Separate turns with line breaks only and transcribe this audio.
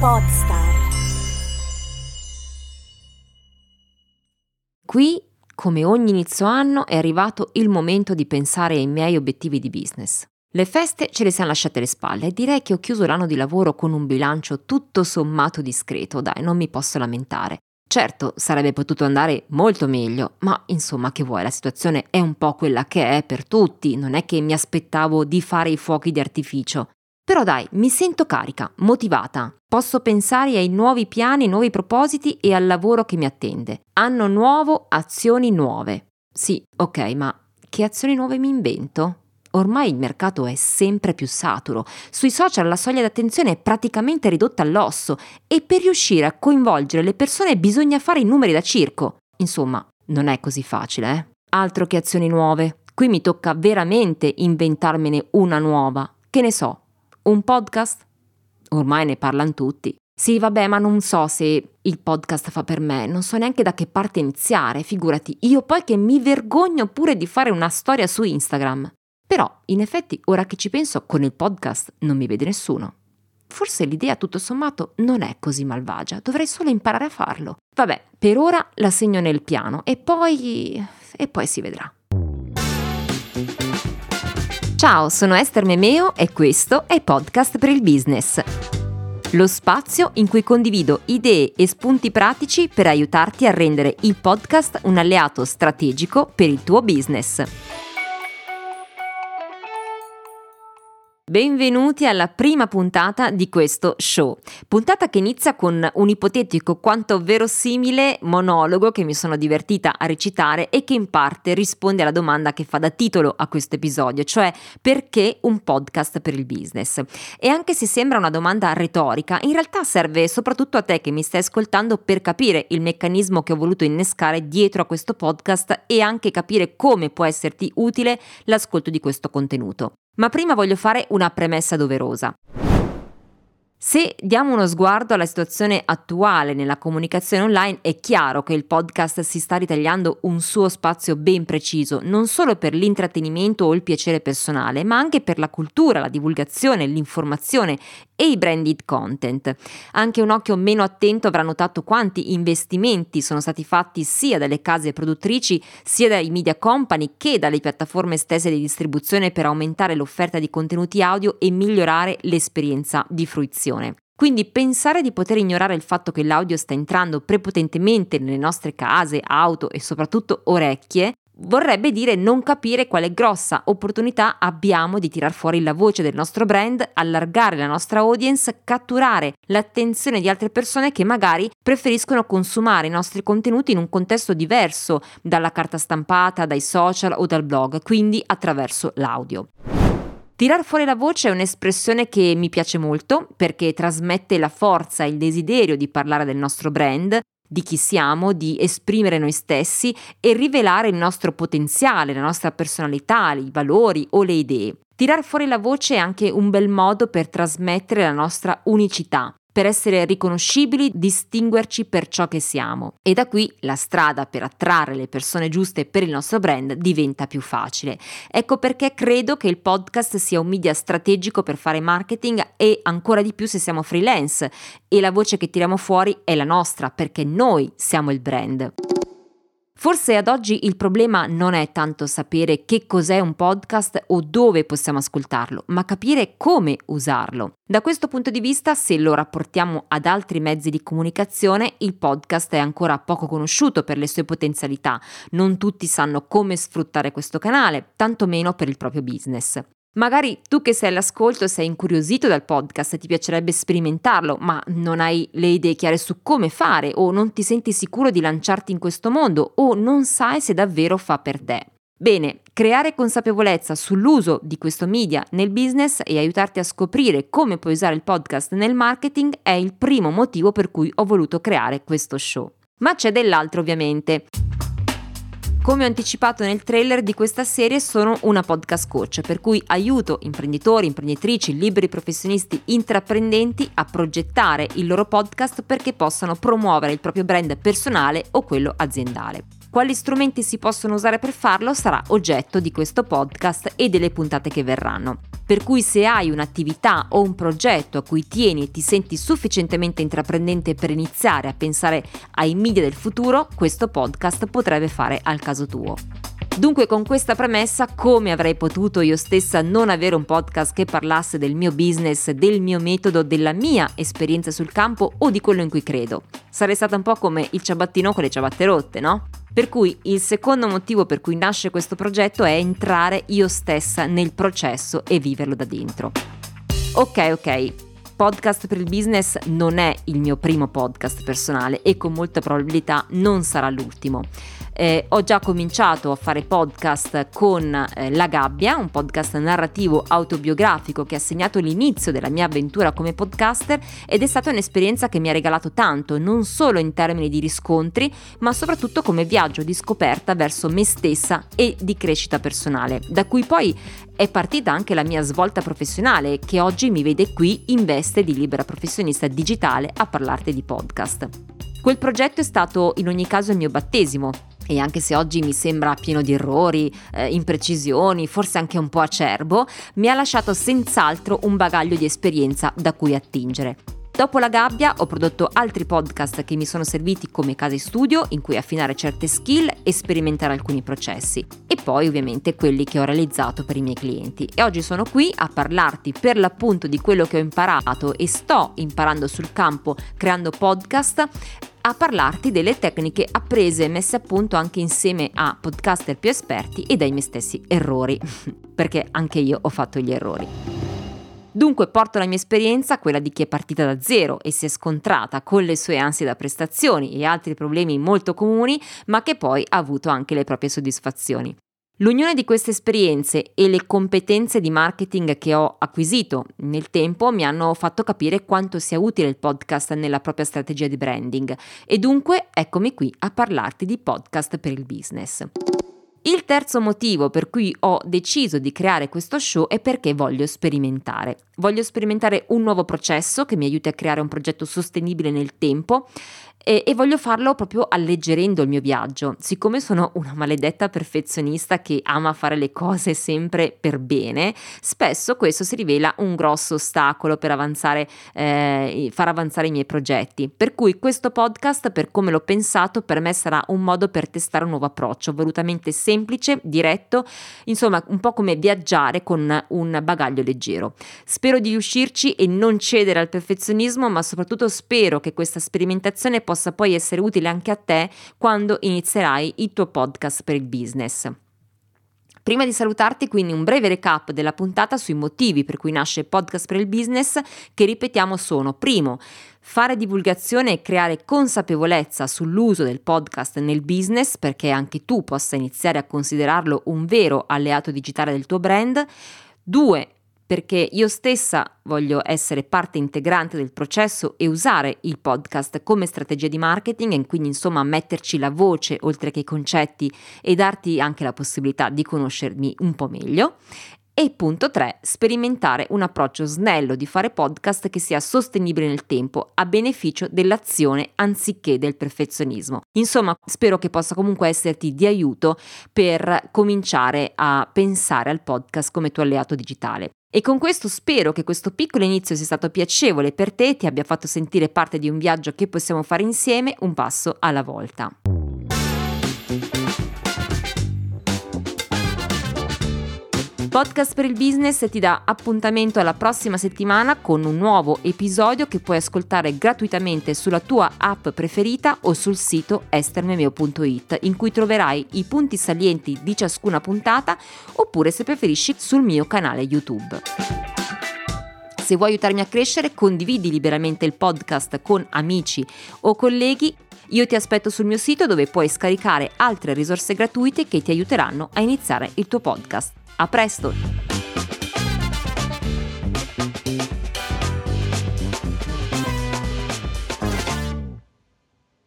Podstar.
Qui, come ogni inizio anno, è arrivato il momento di pensare ai miei obiettivi di business. Le feste ce le siamo lasciate alle spalle e direi che ho chiuso l'anno di lavoro con un bilancio tutto sommato discreto, dai, non mi posso lamentare. Certo, sarebbe potuto andare molto meglio, ma insomma che vuoi, la situazione è un po' quella che è per tutti, non è che mi aspettavo di fare i fuochi di artificio. Però dai, mi sento carica, motivata. Posso pensare ai nuovi piani, nuovi propositi e al lavoro che mi attende. Anno nuovo, azioni nuove. Sì, ok, ma che azioni nuove mi invento? Ormai il mercato è sempre più saturo, sui social la soglia d'attenzione è praticamente ridotta all'osso e per riuscire a coinvolgere le persone bisogna fare i numeri da circo. Insomma, non è così facile, eh? Altro che azioni nuove. Qui mi tocca veramente inventarmene una nuova. Che ne so, un podcast? Ormai ne parlano tutti. Sì, vabbè, ma non so se il podcast fa per me, non so neanche da che parte iniziare, figurati, io poi che mi vergogno pure di fare una storia su Instagram. Però, in effetti, ora che ci penso, con il podcast non mi vede nessuno. Forse l'idea tutto sommato non è così malvagia, dovrei solo imparare a farlo. Vabbè, per ora la segno nel piano e poi... e poi si vedrà. Ciao, sono Esther Memeo e questo è Podcast per il Business. Lo spazio in cui condivido idee e spunti pratici per aiutarti a rendere il podcast un alleato strategico per il tuo business. Benvenuti alla prima puntata di questo show. Puntata che inizia con un ipotetico quanto verosimile monologo che mi sono divertita a recitare e che in parte risponde alla domanda che fa da titolo a questo episodio, cioè perché un podcast per il business. E anche se sembra una domanda retorica, in realtà serve soprattutto a te che mi stai ascoltando per capire il meccanismo che ho voluto innescare dietro a questo podcast e anche capire come può esserti utile l'ascolto di questo contenuto. Ma prima voglio fare una premessa doverosa. Se diamo uno sguardo alla situazione attuale nella comunicazione online, è chiaro che il podcast si sta ritagliando un suo spazio ben preciso, non solo per l'intrattenimento o il piacere personale, ma anche per la cultura, la divulgazione, l'informazione e i branded content. Anche un occhio meno attento avrà notato quanti investimenti sono stati fatti sia dalle case produttrici, sia dai media company che dalle piattaforme stesse di distribuzione per aumentare l'offerta di contenuti audio e migliorare l'esperienza di fruizione. Quindi pensare di poter ignorare il fatto che l'audio sta entrando prepotentemente nelle nostre case, auto e soprattutto orecchie vorrebbe dire non capire quale grossa opportunità abbiamo di tirar fuori la voce del nostro brand, allargare la nostra audience, catturare l'attenzione di altre persone che magari preferiscono consumare i nostri contenuti in un contesto diverso dalla carta stampata, dai social o dal blog, quindi attraverso l'audio. Tirar fuori la voce è un'espressione che mi piace molto perché trasmette la forza e il desiderio di parlare del nostro brand, di chi siamo, di esprimere noi stessi e rivelare il nostro potenziale, la nostra personalità, i valori o le idee. Tirar fuori la voce è anche un bel modo per trasmettere la nostra unicità, per essere riconoscibili, distinguerci per ciò che siamo. E da qui la strada per attrarre le persone giuste per il nostro brand diventa più facile. Ecco perché credo che il podcast sia un media strategico per fare marketing e ancora di più se siamo freelance e la voce che tiriamo fuori è la nostra perché noi siamo il brand. Forse ad oggi il problema non è tanto sapere che cos'è un podcast o dove possiamo ascoltarlo, ma capire come usarlo. Da questo punto di vista, se lo rapportiamo ad altri mezzi di comunicazione, il podcast è ancora poco conosciuto per le sue potenzialità. Non tutti sanno come sfruttare questo canale, tantomeno per il proprio business. Magari tu che sei all'ascolto sei incuriosito dal podcast e ti piacerebbe sperimentarlo, ma non hai le idee chiare su come fare o non ti senti sicuro di lanciarti in questo mondo o non sai se davvero fa per te. Bene, creare consapevolezza sull'uso di questo media nel business e aiutarti a scoprire come puoi usare il podcast nel marketing è il primo motivo per cui ho voluto creare questo show. Ma c'è dell'altro ovviamente. Come ho anticipato nel trailer di questa serie sono una podcast coach, per cui aiuto imprenditori, imprenditrici, liberi professionisti, intraprendenti a progettare il loro podcast perché possano promuovere il proprio brand personale o quello aziendale. Quali strumenti si possono usare per farlo sarà oggetto di questo podcast e delle puntate che verranno. Per cui se hai un'attività o un progetto a cui tieni e ti senti sufficientemente intraprendente per iniziare a pensare ai media del futuro, questo podcast potrebbe fare al caso tuo. Dunque con questa premessa come avrei potuto io stessa non avere un podcast che parlasse del mio business, del mio metodo, della mia esperienza sul campo o di quello in cui credo? Sarei stata un po' come il ciabattino con le ciabatte rotte, no? Per cui il secondo motivo per cui nasce questo progetto è entrare io stessa nel processo e viverlo da dentro. Ok, ok, podcast per il business non è il mio primo podcast personale e con molta probabilità non sarà l'ultimo. Eh, ho già cominciato a fare podcast con eh, La Gabbia, un podcast narrativo autobiografico che ha segnato l'inizio della mia avventura come podcaster ed è stata un'esperienza che mi ha regalato tanto, non solo in termini di riscontri, ma soprattutto come viaggio di scoperta verso me stessa e di crescita personale, da cui poi è partita anche la mia svolta professionale che oggi mi vede qui in veste di libera professionista digitale a parlarti di podcast. Quel progetto è stato in ogni caso il mio battesimo, e anche se oggi mi sembra pieno di errori, eh, imprecisioni, forse anche un po' acerbo, mi ha lasciato senz'altro un bagaglio di esperienza da cui attingere. Dopo la gabbia ho prodotto altri podcast che mi sono serviti come case studio in cui affinare certe skill e sperimentare alcuni processi. E poi ovviamente quelli che ho realizzato per i miei clienti. E oggi sono qui a parlarti per l'appunto di quello che ho imparato e sto imparando sul campo creando podcast a parlarti delle tecniche apprese e messe a punto anche insieme a podcaster più esperti e dai miei stessi errori, perché anche io ho fatto gli errori. Dunque porto la mia esperienza, quella di chi è partita da zero e si è scontrata con le sue ansie da prestazioni e altri problemi molto comuni, ma che poi ha avuto anche le proprie soddisfazioni. L'unione di queste esperienze e le competenze di marketing che ho acquisito nel tempo mi hanno fatto capire quanto sia utile il podcast nella propria strategia di branding e dunque eccomi qui a parlarti di podcast per il business. Il terzo motivo per cui ho deciso di creare questo show è perché voglio sperimentare. Voglio sperimentare un nuovo processo che mi aiuti a creare un progetto sostenibile nel tempo e, e, voglio farlo proprio alleggerendo il mio viaggio. Siccome sono una maledetta perfezionista che ama fare le cose sempre per bene, spesso questo si rivela un grosso ostacolo per avanzare, eh, far avanzare i miei progetti. Per cui questo podcast, per come l'ho pensato, per me sarà un modo per testare un nuovo approccio, volutamente semplice, diretto, insomma un po' come viaggiare con un bagaglio leggero. Spero di riuscirci e non cedere al perfezionismo, ma soprattutto spero che questa sperimentazione possa poi essere utile anche a te quando inizierai il tuo podcast per il business. Prima di salutarti, quindi un breve recap della puntata sui motivi per cui nasce Podcast per il Business, che ripetiamo sono, primo, fare divulgazione e creare consapevolezza sull'uso del podcast nel business perché anche tu possa iniziare a considerarlo un vero alleato digitale del tuo brand, due, perché io stessa voglio essere parte integrante del processo e usare il podcast come strategia di marketing e quindi insomma metterci la voce oltre che i concetti e darti anche la possibilità di conoscermi un po' meglio. E punto 3, sperimentare un approccio snello di fare podcast che sia sostenibile nel tempo a beneficio dell'azione anziché del perfezionismo. Insomma, spero che possa comunque esserti di aiuto per cominciare a pensare al podcast come tuo alleato digitale. E con questo spero che questo piccolo inizio sia stato piacevole per te e ti abbia fatto sentire parte di un viaggio che possiamo fare insieme un passo alla volta. Podcast per il business ti dà appuntamento alla prossima settimana con un nuovo episodio che puoi ascoltare gratuitamente sulla tua app preferita o sul sito estermemeo.it in cui troverai i punti salienti di ciascuna puntata oppure se preferisci sul mio canale YouTube. Se vuoi aiutarmi a crescere, condividi liberamente il podcast con amici o colleghi. Io ti aspetto sul mio sito dove puoi scaricare altre risorse gratuite che ti aiuteranno a iniziare il tuo podcast. A presto!